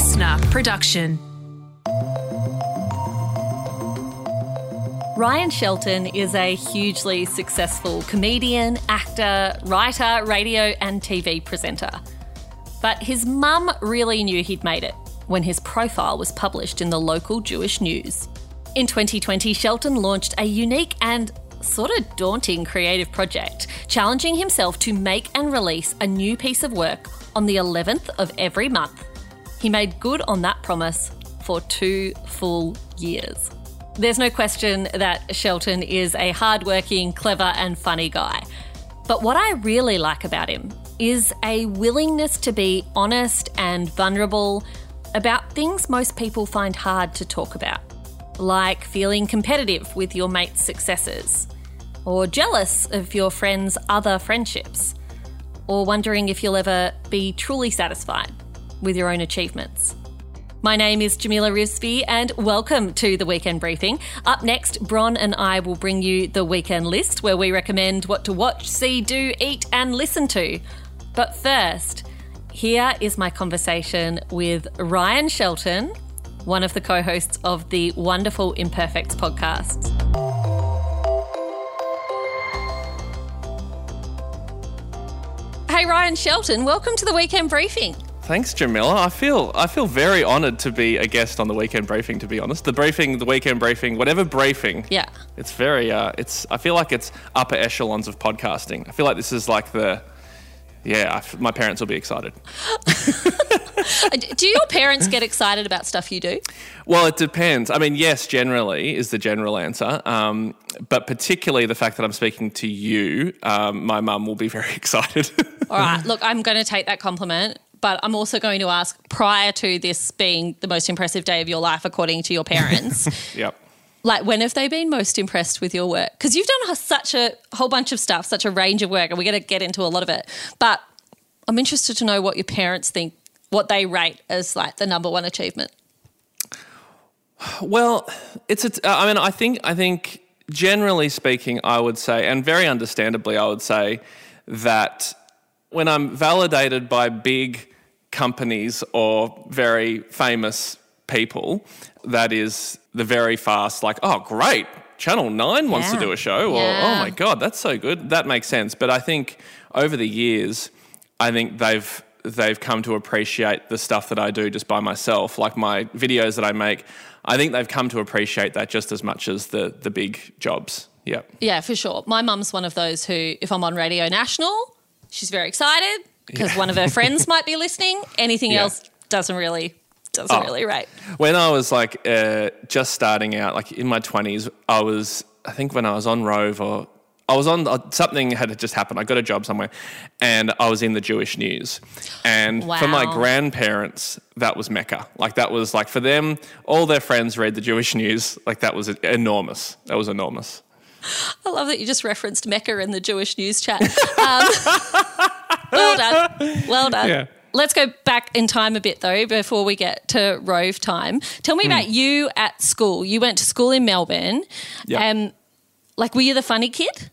listener production. Ryan Shelton is a hugely successful comedian, actor, writer, radio, and TV presenter. But his mum really knew he'd made it when his profile was published in the local Jewish news. In 2020, Shelton launched a unique and sort of daunting creative project, challenging himself to make and release a new piece of work on the 11th of every month. He made good on that promise for two full years. There's no question that Shelton is a hardworking, clever, and funny guy. But what I really like about him is a willingness to be honest and vulnerable about things most people find hard to talk about, like feeling competitive with your mate's successes, or jealous of your friend's other friendships, or wondering if you'll ever be truly satisfied with your own achievements. My name is Jamila Rizvi, and welcome to the Weekend Briefing. Up next, Bron and I will bring you the weekend list where we recommend what to watch, see, do, eat, and listen to. But first, here is my conversation with Ryan Shelton, one of the co hosts of the wonderful Imperfects podcast. Hey, Ryan Shelton, welcome to the Weekend Briefing. Thanks, Jamila. I feel I feel very honoured to be a guest on the weekend briefing. To be honest, the briefing, the weekend briefing, whatever briefing. Yeah. It's very. Uh, it's. I feel like it's upper echelons of podcasting. I feel like this is like the. Yeah, I f my parents will be excited. do your parents get excited about stuff you do? Well, it depends. I mean, yes, generally is the general answer. Um, but particularly the fact that I'm speaking to you, um, my mum will be very excited. All right. Look, I'm going to take that compliment but I'm also going to ask prior to this being the most impressive day of your life, according to your parents. yep. Like, when have they been most impressed with your work? Because you've done such a whole bunch of stuff, such a range of work, and we're going to get into a lot of it. But I'm interested to know what your parents think, what they rate as like the number one achievement. Well, it's a, I mean, I think I think generally speaking, I would say, and very understandably, I would say that when I'm validated by big companies or very famous people, that is the very fast, like, oh, great, Channel 9 wants yeah. to do a show, or yeah. oh my God, that's so good. That makes sense. But I think over the years, I think they've they've come to appreciate the stuff that I do just by myself, like my videos that I make. I think they've come to appreciate that just as much as the the big jobs. Yeah. Yeah, for sure. My mum's one of those who, if I'm on Radio National, she's very excited because yeah. one of her friends might be listening. Anything yeah. else doesn't really doesn't oh. really rate. When I was like uh, just starting out, like in my twenties, I was I think when I was on Rove or I was on uh, something had just happened. I got a job somewhere, and I was in the Jewish news. And wow. for my grandparents, that was Mecca. Like that was like for them, all their friends read the Jewish news. Like that was enormous. That was enormous. I love that you just referenced Mecca in the Jewish news chat. Um, well done. Well done. Yeah. Let's go back in time a bit though before we get to Rove time. Tell me mm. about you at school. You went to school in Melbourne. Yeah. Um, like, were you the funny kid?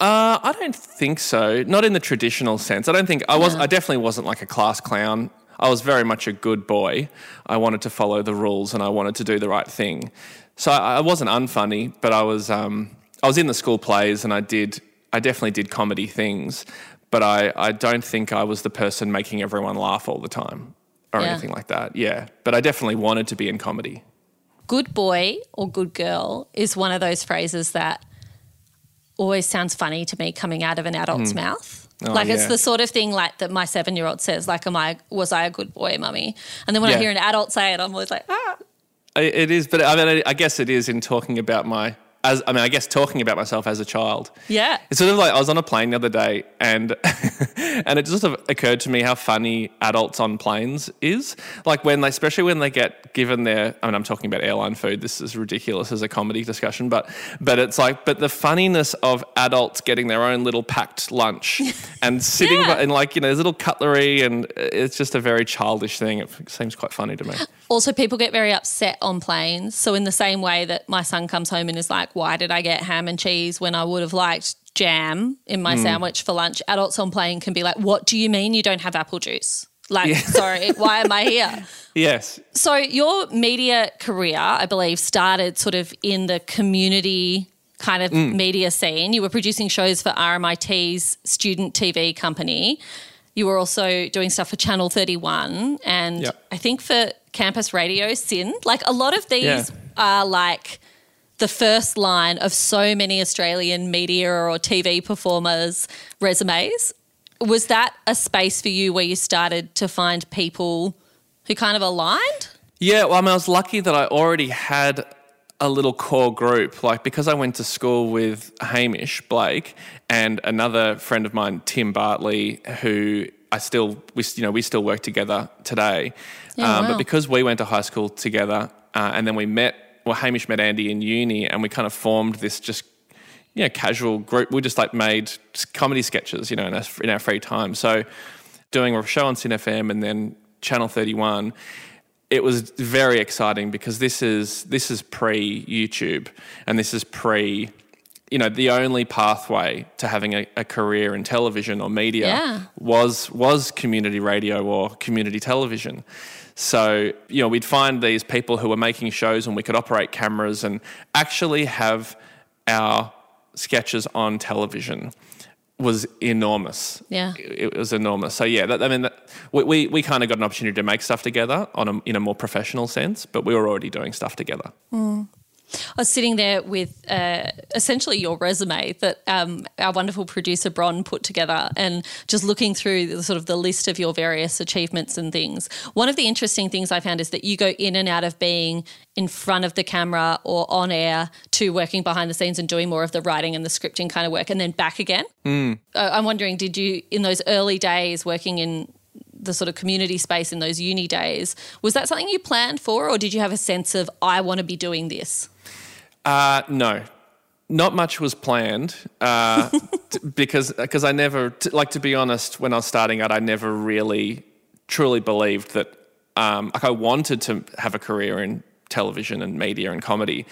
Uh, I don't think so. Not in the traditional sense. I don't think I was. I definitely wasn't like a class clown. I was very much a good boy. I wanted to follow the rules and I wanted to do the right thing. So I, I wasn't unfunny, but I was. Um, I was in the school plays and I did. I definitely did comedy things but I, I don't think I was the person making everyone laugh all the time or yeah. anything like that. Yeah. But I definitely wanted to be in comedy. Good boy or good girl is one of those phrases that always sounds funny to me coming out of an adult's mm. mouth. Oh, like yeah. it's the sort of thing like that my seven year old says, like, am I was I a good boy, mummy? And then when yeah. I hear an adult say it, I'm always like, ah. It is, but I mean, I guess it is in talking about my as I mean, I guess talking about myself as a child. Yeah. It's sort of like I was on a plane the other day and and it just occurred to me how funny adults on planes is. Like when they especially when they get given their I mean I'm talking about airline food, this is ridiculous as a comedy discussion, but but it's like but the funniness of adults getting their own little packed lunch and sitting yeah. in like, you know, there's little cutlery and it's just a very childish thing. It seems quite funny to me. Also people get very upset on planes. So in the same way that my son comes home and is like why did I get ham and cheese when I would have liked jam in my mm. sandwich for lunch? Adults on plane can be like, what do you mean you don't have apple juice? Like, sorry, why am I here? Yes. So, your media career, I believe, started sort of in the community kind of Mm. media scene. You were producing shows for RMIT's student TV company. You were also doing stuff for Channel 31 and Yep. I think for campus radio, SYN. Like, a lot of these Yeah. are like the first line of so many Australian media or TV performers' resumes. Was that a space for you where you started to find people who kind of aligned? Yeah, well, I, mean, I was lucky that I already had a little core group. Like, because I went to school with Hamish Blake and another friend of mine, Tim Bartley, who I still, we, you know, we still work together today. Yeah, um, wow. But because we went to high school together uh, and then we met, well, Hamish met Andy in uni and we kind of formed this just you know, casual group. We just like made comedy sketches, you know, in our, in our free time. So doing a show on SYN FM and then Channel 31, it was very exciting because this is this is pre YouTube and this is pre you know the only pathway to having a, a career in television or media Yeah. was was community radio or community television. So you know we'd find these people who were making shows and we could operate cameras and actually have our sketches on television was enormous. Yeah. It, it was enormous. So yeah, that, I mean, that, we, we, we kind of got an opportunity to make stuff together on a, in a more professional sense, but we were already doing stuff together. Hmm. I was sitting there with uh, essentially your resume that um, our wonderful producer Bron put together, and just looking through the sort of the list of your various achievements and things. One of the interesting things I found is that you go in and out of being in front of the camera or on air to working behind the scenes and doing more of the writing and the scripting kind of work, and then back again. Uh, I'm wondering, did you in those early days working in the sort of community space in those uni days, was that something you planned for, or did you have a sense of I want to be doing this? Uh, no, not much was planned uh, t- because because I never t- like to be honest. When I was starting out, I never really truly believed that. Um, like I wanted to have a career in television and media and comedy,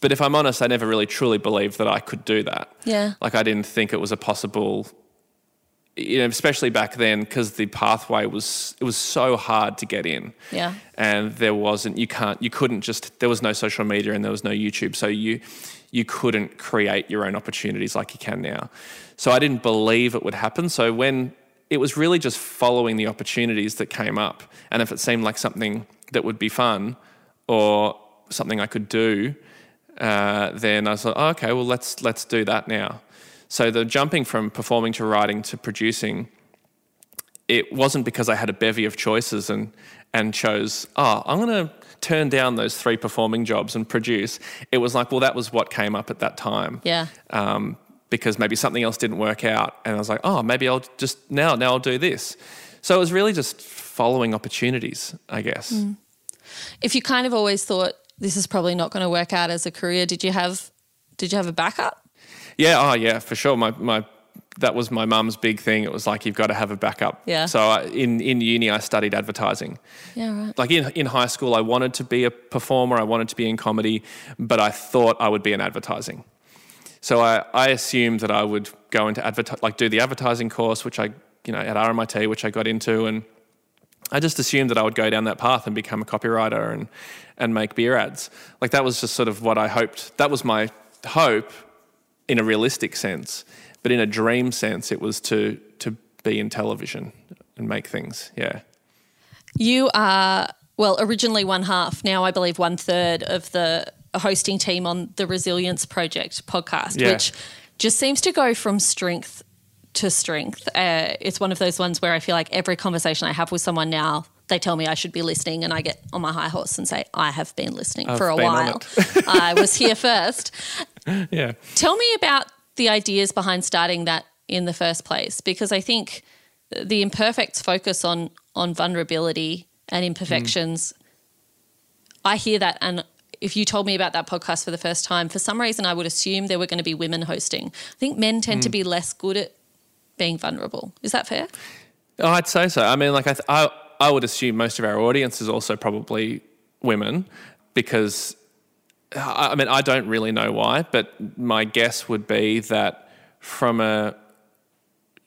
but if I'm honest, I never really truly believed that I could do that. Yeah. like I didn't think it was a possible. You know, especially back then, because the pathway was it was so hard to get in. Yeah. and there wasn't you can't you couldn't just there was no social media and there was no YouTube. So you you couldn't create your own opportunities like you can now. So I didn't believe it would happen. So when it was really just following the opportunities that came up. And if it seemed like something that would be fun or something I could do uh, then I was like oh, okay well let's let's do that now so the jumping from performing to writing to producing it wasn't because I had a bevy of choices and and chose, oh, I'm going to turn down those three performing jobs and produce. It was like, well, that was what came up at that time. Yeah. Um, because maybe something else didn't work out, and I was like, oh, maybe I'll just now now I'll do this. So it was really just following opportunities, I guess. If you kind of always thought this is probably not going to work out as a career, did you have did you have a backup? Yeah, oh yeah, for sure. My my that was my mum's big thing. It was like you've got to have a backup. Yeah. So I, in in uni, I studied advertising. Yeah, right. like in, in high school, I wanted to be a performer, I wanted to be in comedy, but I thought I would be in advertising. So I, I assumed that I would go into adverti- like do the advertising course, which I, you know, at RMIT, which I got into, and I just assumed that I would go down that path and become a copywriter and, and make beer ads. Like that was just sort of what I hoped. That was my hope in a realistic sense, but in a dream sense, it was to to be in television and make things. Yeah. You are well originally one half, now I believe one third of the hosting team on the Resilience Project podcast, Yeah. which just seems to go from strength to strength. Uh, it's one of those ones where I feel like every conversation I have with someone now. They tell me I should be listening, and I get on my high horse and say, I have been listening for a while. I was here first. Yeah. Tell me about the ideas behind starting that in the first place, because I think the imperfects focus on on vulnerability and imperfections. I hear that, and if you told me about that podcast for the first time, for some reason I would assume there were going to be women hosting. I think men tend to be less good at being vulnerable. Is that fair? Oh, I'd say so. I mean, like I, th- I, I would assume most of our audience is also probably women, because I mean, I don't really know why, but my guess would be that from a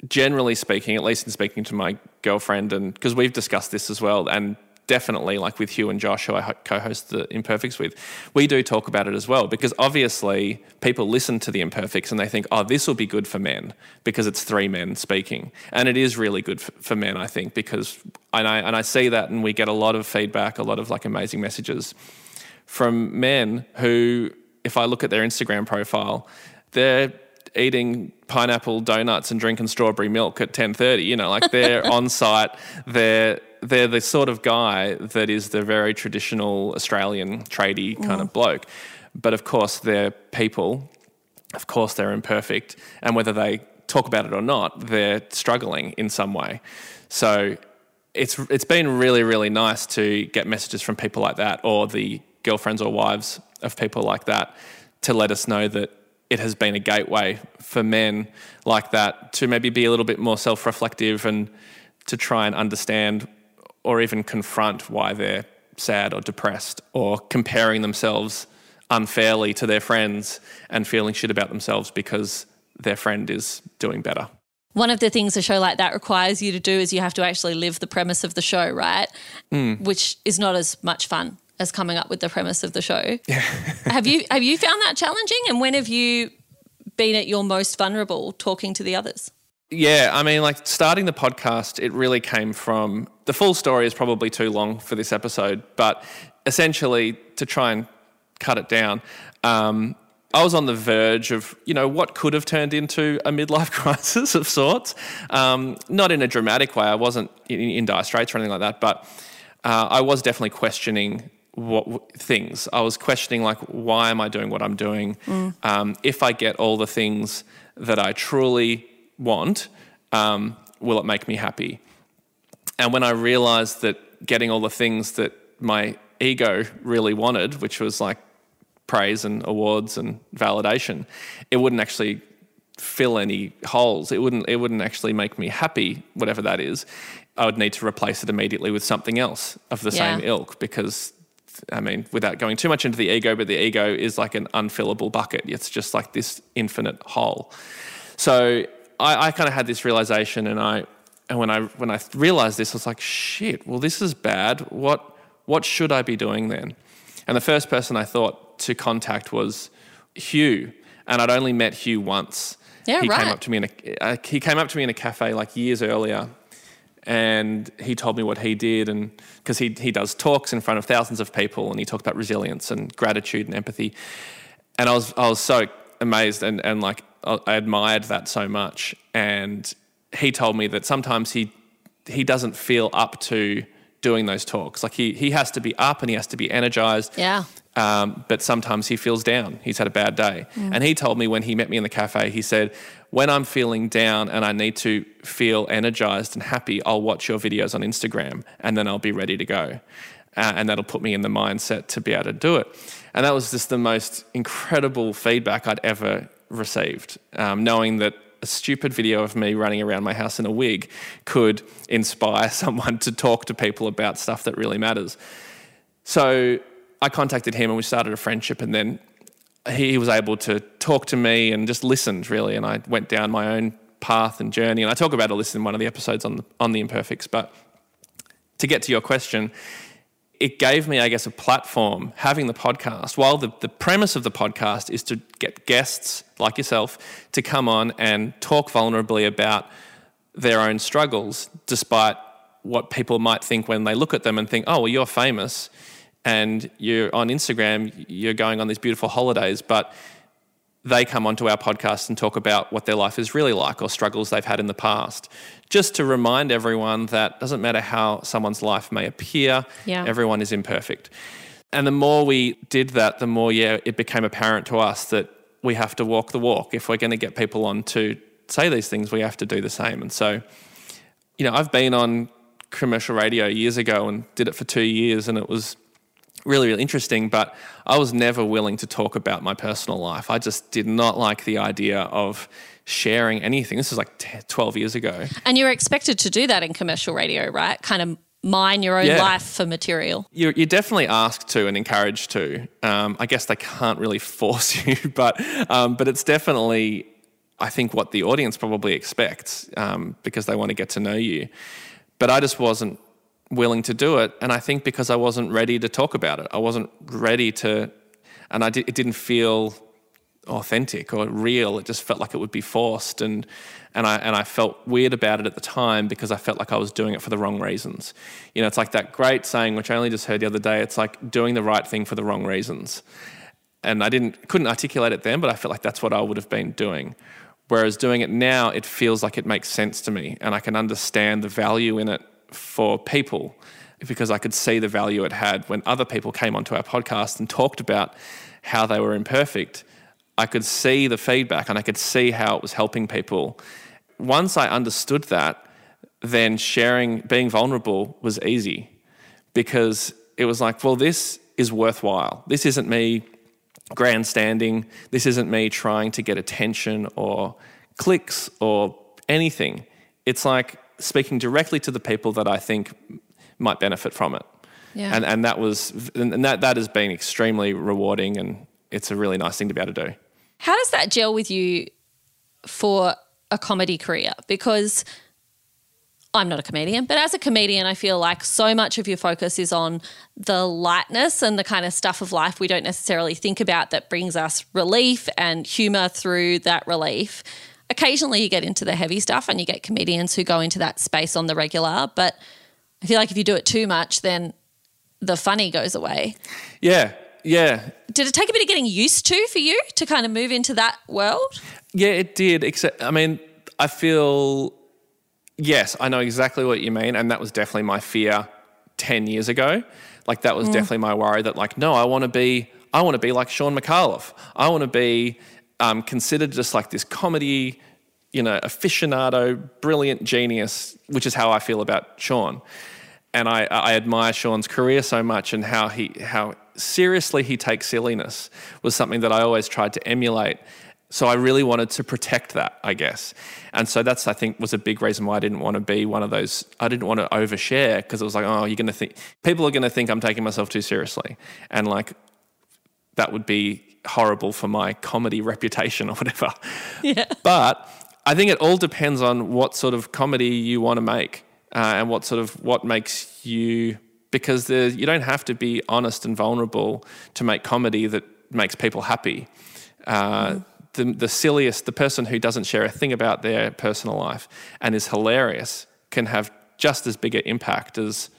generally speaking, at least in speaking to my girlfriend, and because we've discussed this as well, and definitely like with Hugh and Josh, who I co-host the Imperfects with, we do talk about it as well because obviously people listen to the Imperfects and they think, oh, this will be good for men because it's three men speaking, and it is really good for, men, I think, because and I and I see that, and we get a lot of feedback, a lot of like amazing messages from men who, if I look at their Instagram profile, they're eating pineapple donuts and drinking strawberry milk at 10:30 you know like they're on site they're they're the sort of guy that is the very traditional Australian tradie kind mm. of bloke. But of course, they're people. Of course, they're imperfect. And whether they talk about it or not, they're struggling in some way. So it's it's been really really nice to get messages from people like that or the girlfriends or wives of people like that to let us know that it has been a gateway for men like that to maybe be a little bit more self-reflective and to try and understand or even confront why they're sad or depressed or comparing themselves unfairly to their friends and feeling shit about themselves because their friend is doing better. One of the things a show like that requires you to do is you have to actually live the premise of the show, right? Mm. Which is not as much fun as coming up with the premise of the show. have you have you found that challenging and when have you been at your most vulnerable talking to the others? Yeah, I mean, like starting the podcast, it really came from the full story is probably too long for this episode, but essentially to try and cut it down, um, I was on the verge of, you know, what could have turned into a midlife crisis of sorts. Um, not in a dramatic way. I wasn't in, in, dire straits or anything like that, but uh, I was definitely questioning what things. I was questioning like, why am I doing what I'm doing? Mm. Um, if I get all the things that I truly want, um, will it make me happy? And when I realized that getting all the things that my ego really wanted, which was like praise and awards and validation, it wouldn't actually fill any holes. It wouldn't it wouldn't actually make me happy, whatever that is. I would need to replace it immediately with something else of the yeah. same ilk because I mean, without going too much into the ego, but the ego is like an unfillable bucket. It's just like this infinite hole. So I, I kind of had this realization, and I and when I when I realized this, I was like, shit. Well, this is bad. What what should I be doing then? And the first person I thought to contact was Hugh, and I'd only met Hugh once. Yeah, he right. came up to me in a uh, he came up to me in a cafe like years earlier, and he told me what he did, and because he he does talks in front of thousands of people, and he talked about resilience and gratitude and empathy, and I was I was so amazed and and like I admired that so much. And he told me that sometimes he he doesn't feel up to doing those talks. Like he he has to be up and he has to be energized. Yeah. Um, but sometimes he feels down. He's had a bad day. Mm. And he told me when he met me in the cafe, he said, When I'm feeling down and I need to feel energized and happy, I'll watch your videos on Instagram and then I'll be ready to go. Uh, and that'll put me in the mindset to be able to do it. And that was just the most incredible feedback I'd ever received, um, knowing that a stupid video of me running around my house in a wig could inspire someone to talk to people about stuff that really matters. So I contacted him and we started a friendship, and then he was able to talk to me and just listened really. And I went down my own path and journey. And I talk about all this in one of the episodes on the, on the imperfects. But to get to your question, it gave me, I guess, a platform having the podcast. While the, the premise of the podcast is to get guests like yourself to come on and talk vulnerably about their own struggles, despite what people might think when they look at them and think, oh, well, you're famous and you're on Instagram, you're going on these beautiful holidays, but they come onto our podcast and talk about what their life is really like or struggles they've had in the past. Just to remind everyone that doesn't matter how someone's life may appear, yeah. everyone is imperfect. And the more we did that, the more, yeah, it became apparent to us that we have to walk the walk. If we're going to get people on to say these things, we have to do the same. And so, you know, I've been on commercial radio years ago and did it for two years, and it was really, really interesting. But I was never willing to talk about my personal life. I just did not like the idea of sharing anything. This was like 10, 12 years ago. And you're expected to do that in commercial radio, right? Kind of mine your own yeah. life for material. You're, you're, definitely asked to and encouraged to. Um, I guess they can't really force you, but um, but it's definitely I think, what the audience probably expects um, because they want to get to know you. But I just wasn't willing to do it. And I think because I wasn't ready to talk about it, I wasn't ready to, and I di- it didn't feel authentic or real. It just felt like it would be forced. And, and, I, and I felt weird about it at the time because I felt like I was doing it for the wrong reasons. You know, it's like that great saying, which I only just heard the other day it's like doing the right thing for the wrong reasons. And I didn't, couldn't articulate it then, but I felt like that's what I would have been doing. Whereas doing it now, it feels like it makes sense to me and I can understand the value in it for people because I could see the value it had when other people came onto our podcast and talked about how they were imperfect. I could see the feedback and I could see how it was helping people. Once I understood that, then sharing, being vulnerable was easy because it was like, well, this is worthwhile. This isn't me grandstanding. This isn't me trying to get attention or clicks or anything. It's like speaking directly to the people that I think might benefit from it. Yeah. And, and that was, and that, that has been extremely rewarding and it's a really nice thing to be able to do. How does that gel with you for a comedy career? Because I'm not a comedian, but as a comedian, I feel like so much of your focus is on the lightness and the kind of stuff of life we don't necessarily think about that brings us relief and humor through that relief. Occasionally, you get into the heavy stuff and you get comedians who go into that space on the regular, but I feel like if you do it too much, then the funny goes away. Yeah, yeah. Did it take a bit of getting used to for you to kind of move into that world? Yeah, it did. Except, I mean, I feel Yes, I know exactly what you mean. And that was definitely my fear 10 years ago. Like, that was mm. definitely my worry that, like, no, I want to be, I want to be like Shaun Micallef. I want to be um, considered just like this comedy, you know, aficionado, brilliant genius, which is how I feel about Shaun. And I, I admire Shaun's career so much and how he, how seriously he takes silliness was something that I always tried to emulate. So I really wanted to protect that, I guess. And so that's, I think, was a big reason why I didn't want to be one of those. I didn't want to overshare because it was like, oh, you're going to think, people are going to think I'm taking myself too seriously. And like, that would be horrible for my comedy reputation or whatever. Yeah. But I think it all depends on what sort of comedy you want to make uh, and what sort of, what makes you, because you don't have to be honest and vulnerable to make comedy that makes people happy. Uh, mm the, the silliest, the person who doesn't share a thing about their personal life and is hilarious can have just as big an impact as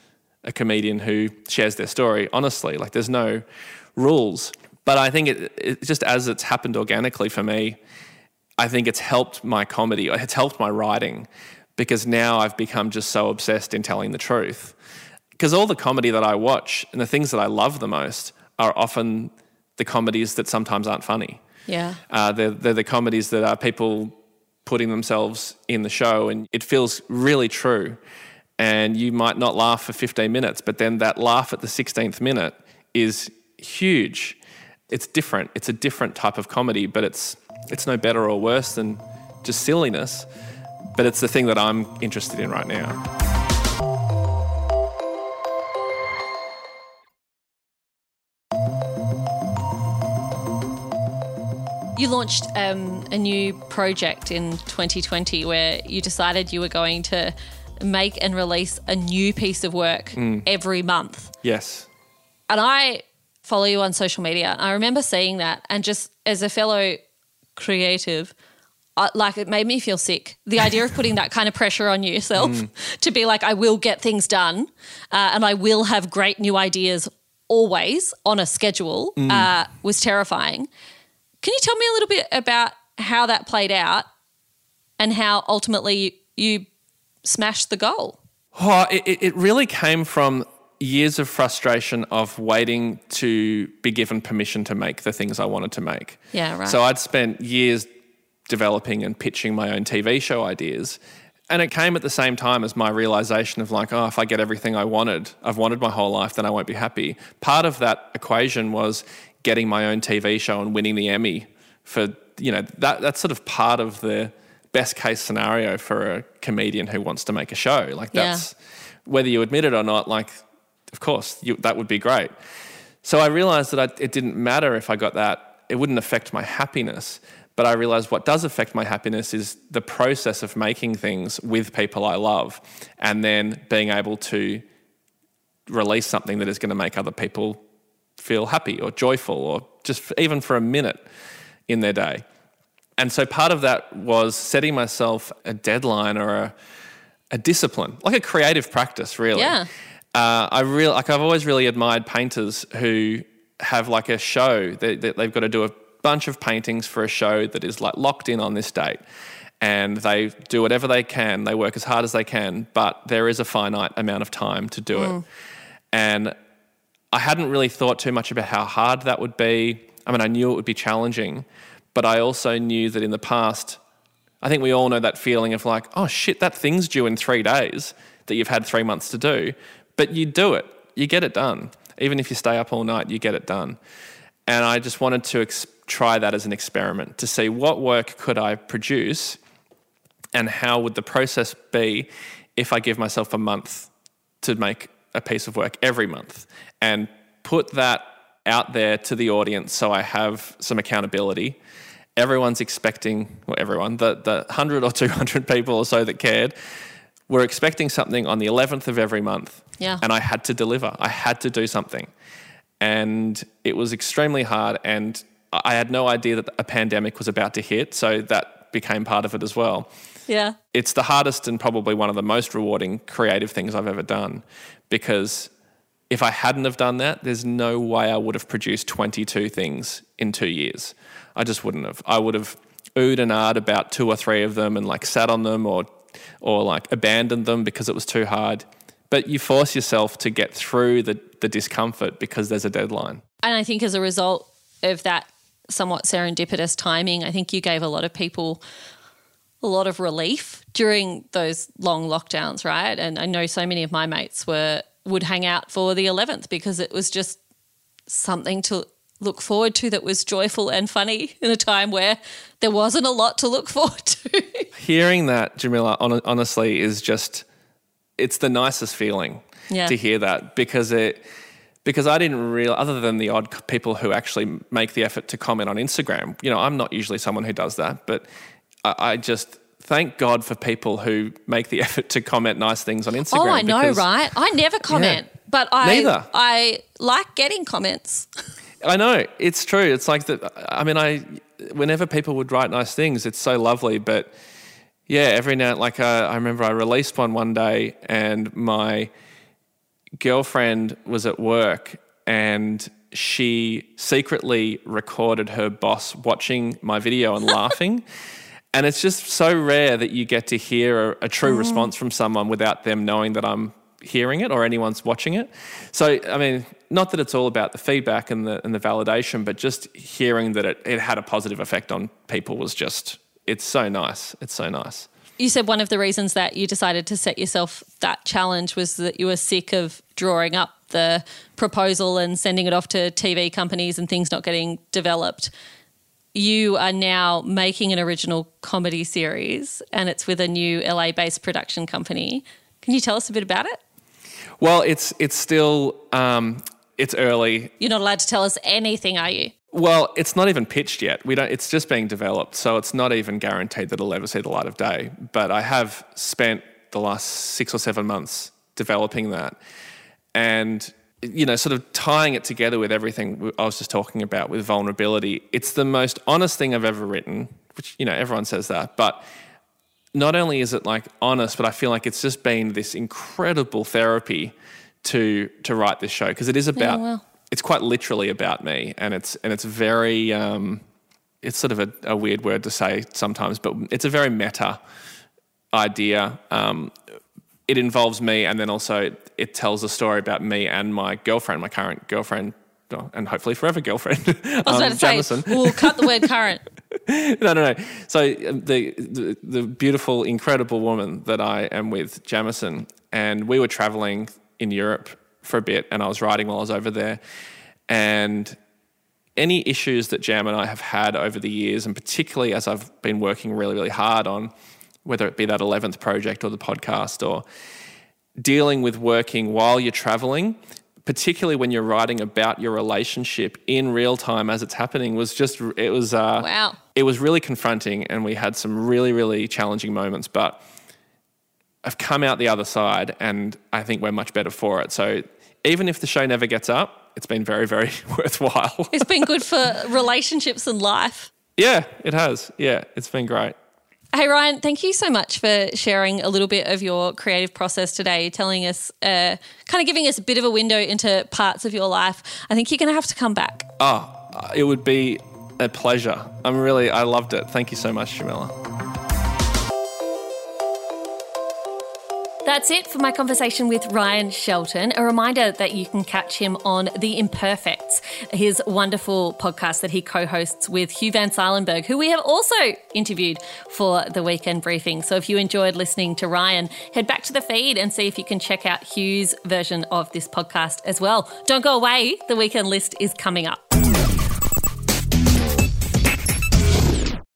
a comedian who shares their story honestly. Like there's no rules. But I think it, it, just as it's happened organically for me, I think it's helped my comedy, it's helped my writing because now I've become just so obsessed in telling the truth. Because all the comedy that I watch and the things that I love the most are often the comedies that sometimes aren't funny. Yeah. Uh, they're, they're the comedies that are people putting themselves in the show, and it feels really true. And you might not laugh for 15 minutes, but then that laugh at the 16th minute is huge. It's different. It's a different type of comedy, but it's it's no better or worse than just silliness. But it's the thing that I'm interested in right now. You launched um, a new project in 2020 where you decided you were going to make and release a new piece of work mm. every month. Yes. And I follow you on social media. I remember seeing that, and just as a fellow creative, I, like it made me feel sick. The idea of putting that kind of pressure on yourself mm. to be like, I will get things done, uh, and I will have great new ideas always on a schedule mm. uh, was terrifying. Can you tell me a little bit about how that played out and how ultimately you smashed the goal? Oh, it, it really came from years of frustration of waiting to be given permission to make the things I wanted to make. Yeah, right. So I'd spent years developing and pitching my own TV show ideas. And it came at the same time as my realization of like, oh, if I get everything I wanted, I've wanted my whole life, then I won't be happy. Part of that equation was getting my own TV show and winning the Emmy for you know that that's sort of part of the best case scenario for a comedian who wants to make a show. Like that's yeah. whether you admit it or not. Like, of course, you, that would be great. So I realized that I, it didn't matter if I got that; it wouldn't affect my happiness. But I realized what does affect my happiness is the process of making things with people I love and then being able to release something that is going to make other people feel happy or joyful or just even for a minute in their day. And so part of that was setting myself a deadline or a, a discipline, like a creative practice, really. Yeah. Uh, I really like. I've always really admired painters who have like a show that they, they've got to do a bunch of paintings for a show that is like locked in on this date, and they do whatever they can. They work as hard as they can, but there is a finite amount of time to do it. And I hadn't really thought too much about how hard that would be. I mean, I knew it would be challenging, but I also knew that in the past, I think we all know that feeling of like, oh shit, that thing's due in three days that you've had three months to do, but you do it, you get it done. Even if you stay up all night, you get it done. And I just wanted to ex- try that as an experiment to see what work could I produce and how would the process be if I give myself a month to make a piece of work every month and put that out there to the audience so I have some accountability. Everyone's expecting, well, everyone, the, the 100 or 200 people or so that cared, were expecting something on the 11th of every month. Yeah. And I had to deliver, I had to do something. And it was extremely hard. And I had no idea that a pandemic was about to hit. So that became part of it as well Yeah. it's the hardest and probably one of the most rewarding creative things I've ever done because if I hadn't have done that, there's no way I would have produced 22 things in two years. I just wouldn't have. I would have oohed and ahed about two or three of them and like sat on them or or like abandoned them because it was too hard. But you force yourself to get through the, the discomfort because there's a deadline. And I think as a result of that somewhat serendipitous timing, I think you gave a lot of people a lot of relief during those long lockdowns, right? And I know so many of my mates were would hang out for the 11th because it was just something to look forward to that was joyful and funny in a time where there wasn't a lot to look forward to. Hearing that, Jamila, hon- honestly, is just it's the nicest feeling Yeah. to hear that because it because I didn't real other than the odd people who actually make the effort to comment on Instagram. You know, I'm not usually someone who does that, but I, I just thank God for people who make the effort to comment nice things on Instagram. oh, I know, right? I never comment, but I Neither. I like getting comments. I know it's true. It's like that. I mean, I whenever people would write nice things, it's so lovely. But yeah, every now like uh, I remember I released one one day, and my girlfriend was at work, and she secretly recorded her boss watching my video and laughing. And it's just so rare that you get to hear a, a true response from someone without them knowing that I'm hearing it or anyone's watching it. So, I mean, not that it's all about the feedback and the, and the validation, but just hearing that it, it had a positive effect on people was just, it's so nice. It's so nice. You said one of the reasons that you decided to set yourself that challenge was that you were sick of drawing up the proposal and sending it off to TV companies and things not getting developed. You are now making an original comedy series and it's with a new LA based production company. Can you tell us a bit about it? Well, it's, it's still, um, it's early. You're not allowed to tell us anything, are you? Well, it's not even pitched yet. We don't. It's just being developed, so it's not even guaranteed that it'll ever see the light of day. But I have spent the last six or seven months developing that, and you know, sort of tying it together with everything I was just talking about with vulnerability. It's the most honest thing I've ever written, which you know everyone says that, but not only is it like honest, but I feel like it's just been this incredible therapy to to write this show because it is about wow. it's quite literally about me and it's and it's very um, it's sort of a, a weird word to say sometimes, but it's a very meta idea. Um, it involves me, and then also it, it tells a story about me and my girlfriend, my current girlfriend, and hopefully forever girlfriend. I was about to say, Jamison. we'll cut the word current. no, no, no. So um, the, the the beautiful, incredible woman that I am with, Jamison, and we were traveling in Europe for a bit, and I was writing while I was over there, and any issues that Jam and I have had over the years, and particularly as I've been working really, really hard on, whether it be that eleventh project or the podcast or dealing with working while you're traveling, particularly when you're writing about your relationship in real time as it's happening, was just it was uh, Wow. It was really confronting and we had some really, really challenging moments, but I've come out the other side and I think we're much better for it. So even if the show never gets up, it's been very, very worthwhile. it's been good for relationships and life. Yeah, it has. Yeah, it's been great. Hey, Ryan, thank you so much for sharing a little bit of your creative process today, telling us, uh, kind of giving us a bit of a window into parts of your life. I think you're going to have to come back. Oh, it would be a pleasure. I'm really, I loved it. Thank you so much, Jamila. That's it for my conversation with Ryan Shelton. A reminder that you can catch him on The Imperfects, his wonderful podcast that he co hosts with Hugh Van Cuylenburg, who we have also interviewed for the weekend briefing. So if you enjoyed listening to Ryan, head back to the feed and see if you can check out Hugh's version of this podcast as well. Don't go away, the weekend list is coming up.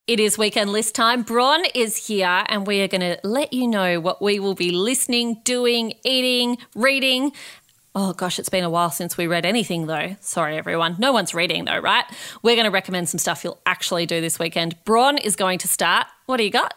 It is weekend list time. Bron is here, and we are going to let you know what we will be listening, doing, eating, reading. Oh gosh, it's been a while since we read anything though. Sorry, everyone. No one's reading though, right? We're going to recommend some stuff you'll actually do this weekend. Bron is going to start. What do you got?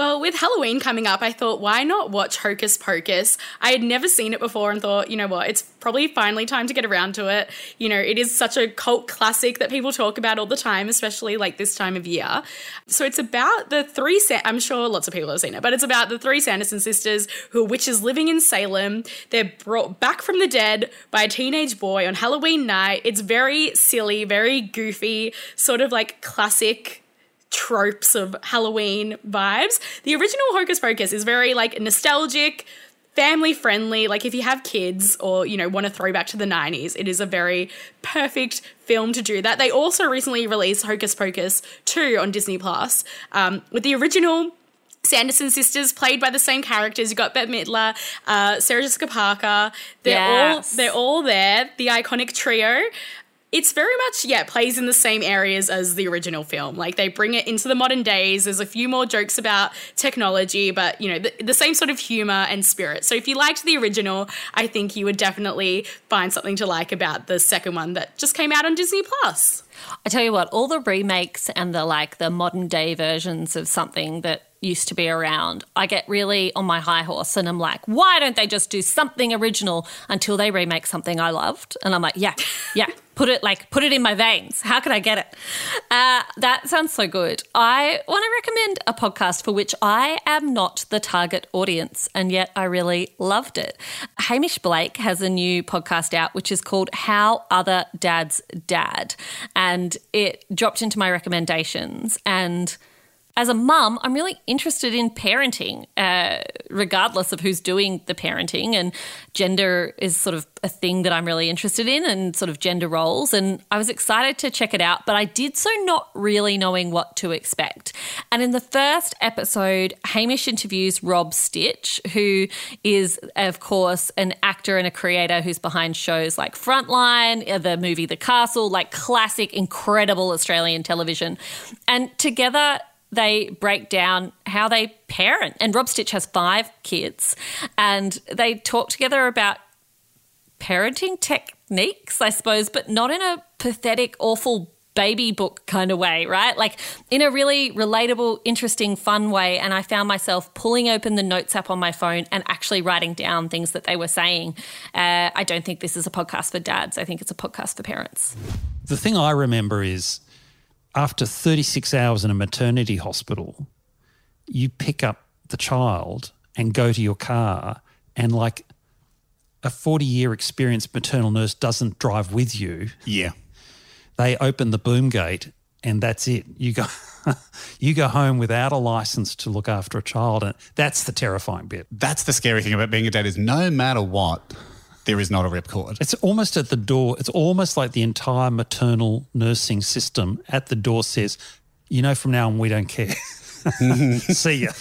Well, with Halloween coming up, I thought, why not watch Hocus Pocus? I had never seen it before and thought, you know what, it's probably finally time to get around to it. You know, it is such a cult classic that people talk about all the time, especially like this time of year. So it's about the three, Sa- I'm sure lots of people have seen it, but it's about the three Sanderson sisters who are witches living in Salem. They're brought back from the dead by a teenage boy on Halloween night. It's very silly, very goofy, sort of like classic tropes of Halloween vibes. The original Hocus Pocus is very like nostalgic, family friendly. Like if you have kids or you know want to throw back to the 90s, it is a very perfect film to do that. They also recently released Hocus Pocus 2 on Disney Plus um, with the original Sanderson sisters, played by the same characters. You got Bette Midler, uh, Sarah Jessica Parker. They're yes. all they're all there. The iconic trio it's very much yeah plays in the same areas as the original film. Like they bring it into the modern days. There's a few more jokes about technology but you know the, the, same sort of humor and spirit. So if you liked the original i think you would definitely find something to like about the second one that just came out on disney plus. I tell you what all the remakes and the like the modern day versions of something that used to be around, I get really on my high horse and I'm like, why don't they just do something original until they remake something I loved? And I'm like, yeah, yeah, put it like, put it in my veins. How can I get it? Uh, that sounds so good. I want to recommend a podcast for which I am not the target audience, and yet I really loved it. Hamish Blake has a new podcast out, which is called How Other Dads Dad. And it dropped into my recommendations. And as a mum, I'm really interested in parenting, uh, regardless of who's doing the parenting. And gender is sort of a thing that I'm really interested in and sort of gender roles. And I was excited to check it out, but I did so not really knowing what to expect. And in the first episode, Hamish interviews Rob Sitch, who is, of course, an actor and a creator who's behind shows like Frontline, uh, the movie The Castle, like classic, incredible Australian television. And together, they break down how they parent. And Rob Sitch has five kids, and they talk together about parenting techniques, I suppose, but not in a pathetic, awful baby book kind of way, right? Like in a really relatable, interesting, fun way. And I found myself pulling open the notes app on my phone and actually writing down things that they were saying. Uh, I don't think this is a podcast for dads. I think it's a podcast for parents. The thing I remember is after 36 hours in a maternity hospital, you pick up the child and go to your car, and like a 40 year experienced maternal nurse doesn't drive with you. Yeah. They open the boom gate and that's it. You go you go home without a license to look after a child and that's the terrifying bit. That's the scary thing about being a dad is no matter what, there is not a ripcord. It's almost at the door. It's almost like the entire maternal nursing system at the door says, you know, from now on, we don't care. See ya.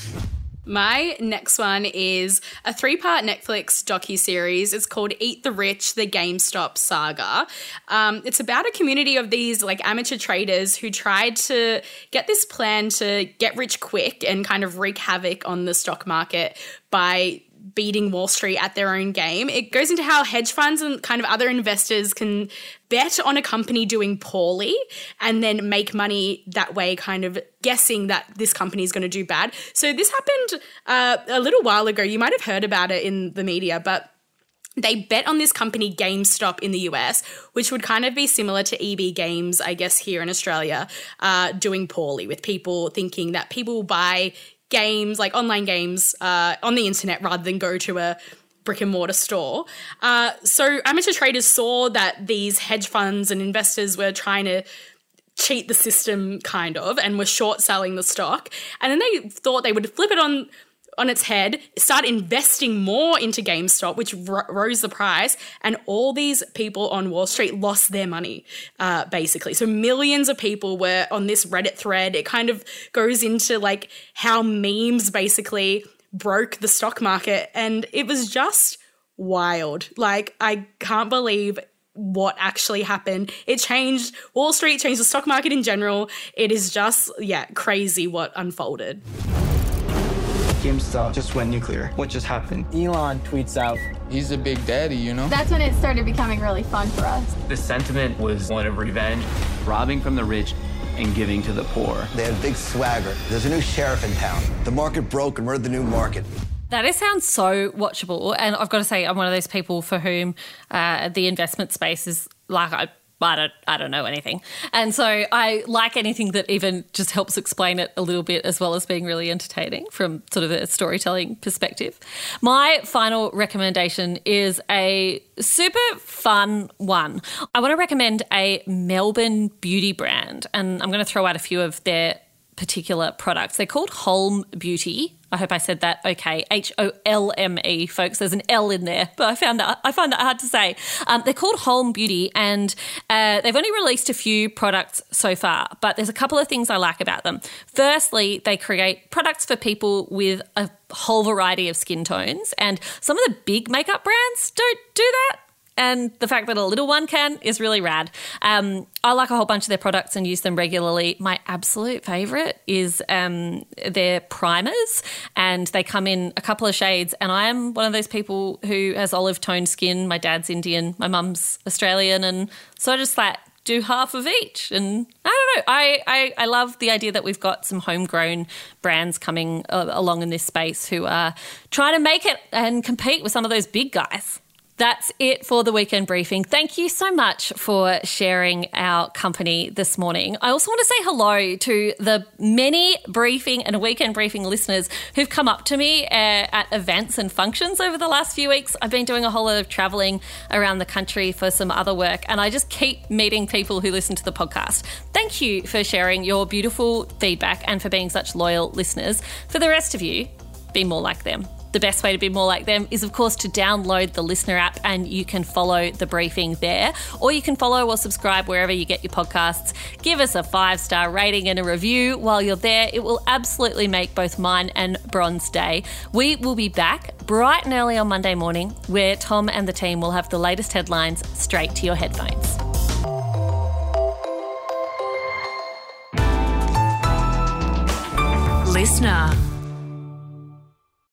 My next one is a three-part Netflix docu-series. It's called "Eat the Rich: The GameStop Saga." Um, it's about a community of these like amateur traders who tried to get this plan to get rich quick and kind of wreak havoc on the stock market by beating Wall Street at their own game. It goes into how hedge funds and kind of other investors can bet on a company doing poorly and then make money that way, kind of guessing that this company is going to do bad. So this happened uh, a little while ago. You might have heard about it in the media, but they bet on this company GameStop in the US, which would kind of be similar to EB Games, I guess, here in Australia, uh, doing poorly with people thinking that people will buy games, like online games, uh, on the internet rather than go to a brick and mortar store. Uh, so amateur traders saw that these hedge funds and investors were trying to cheat the system, kind of, and were short selling the stock. And then they thought they would flip it on on its head, start investing more into GameStop, which r- rose the price, and all these people on Wall Street lost their money, uh, basically. So millions of people were on this Reddit thread. It kind of goes into like how memes basically broke the stock market, and it was just wild. Like, I can't believe what actually happened. It changed Wall Street, changed the stock market in general. It is just, yeah, crazy what unfolded. GameStop just went nuclear. What just happened? Elon tweets out, He's a big daddy, you know? That's when it started becoming really fun for us. The sentiment was one of revenge, robbing from the rich and giving to the poor. They had big swagger. There's a new sheriff in town. The market broke and we're the new market. That is, sounds so watchable. And I've got to say, I'm one of those people for whom uh, the investment space is like, I I don't, I don't know anything. And so I like anything that even just helps explain it a little bit, as well as being really entertaining from sort of a storytelling perspective. My final recommendation is a super fun one. I want to recommend a Melbourne beauty brand, and I'm going to throw out a few of their particular products. They're called Holme Beauty. I hope I said that okay. H O L M E, folks. There's an L in there, but I found that I find that hard to say. Um, they're called Holme Beauty, and uh, they've only released a few products so far. But there's a couple of things I like about them. Firstly, they create products for people with a whole variety of skin tones, and some of the big makeup brands don't do that and the fact that a little one can is really rad. Um, I like a whole bunch of their products and use them regularly. My absolute favorite is um, their primers, and they come in a couple of shades. And I am one of those people who has olive toned skin. My dad's Indian, my mum's Australian, and so I just like do half of each. And I don't know. I, I, I love the idea that we've got some homegrown brands coming uh, along in this space who are trying to make it and compete with some of those big guys. That's it for the weekend briefing. Thank you so much for sharing our company this morning. I also want to say hello to the many briefing and weekend briefing listeners who've come up to me uh, at events and functions over the last few weeks. I've been doing a whole lot of traveling around the country for some other work, and I just keep meeting people who listen to the podcast. Thank you for sharing your beautiful feedback and for being such loyal listeners. For the rest of you, be more like them. The best way to be more like them is, of course, to download the LiSTNR app and you can follow the briefing there. Or you can follow or subscribe wherever you get your podcasts. Give us a five star rating and a review while you're there. It will absolutely make both mine and Bron's day. We will be back bright and early on Monday morning, where Tom and the team will have the latest headlines straight to your headphones. LiSTNR.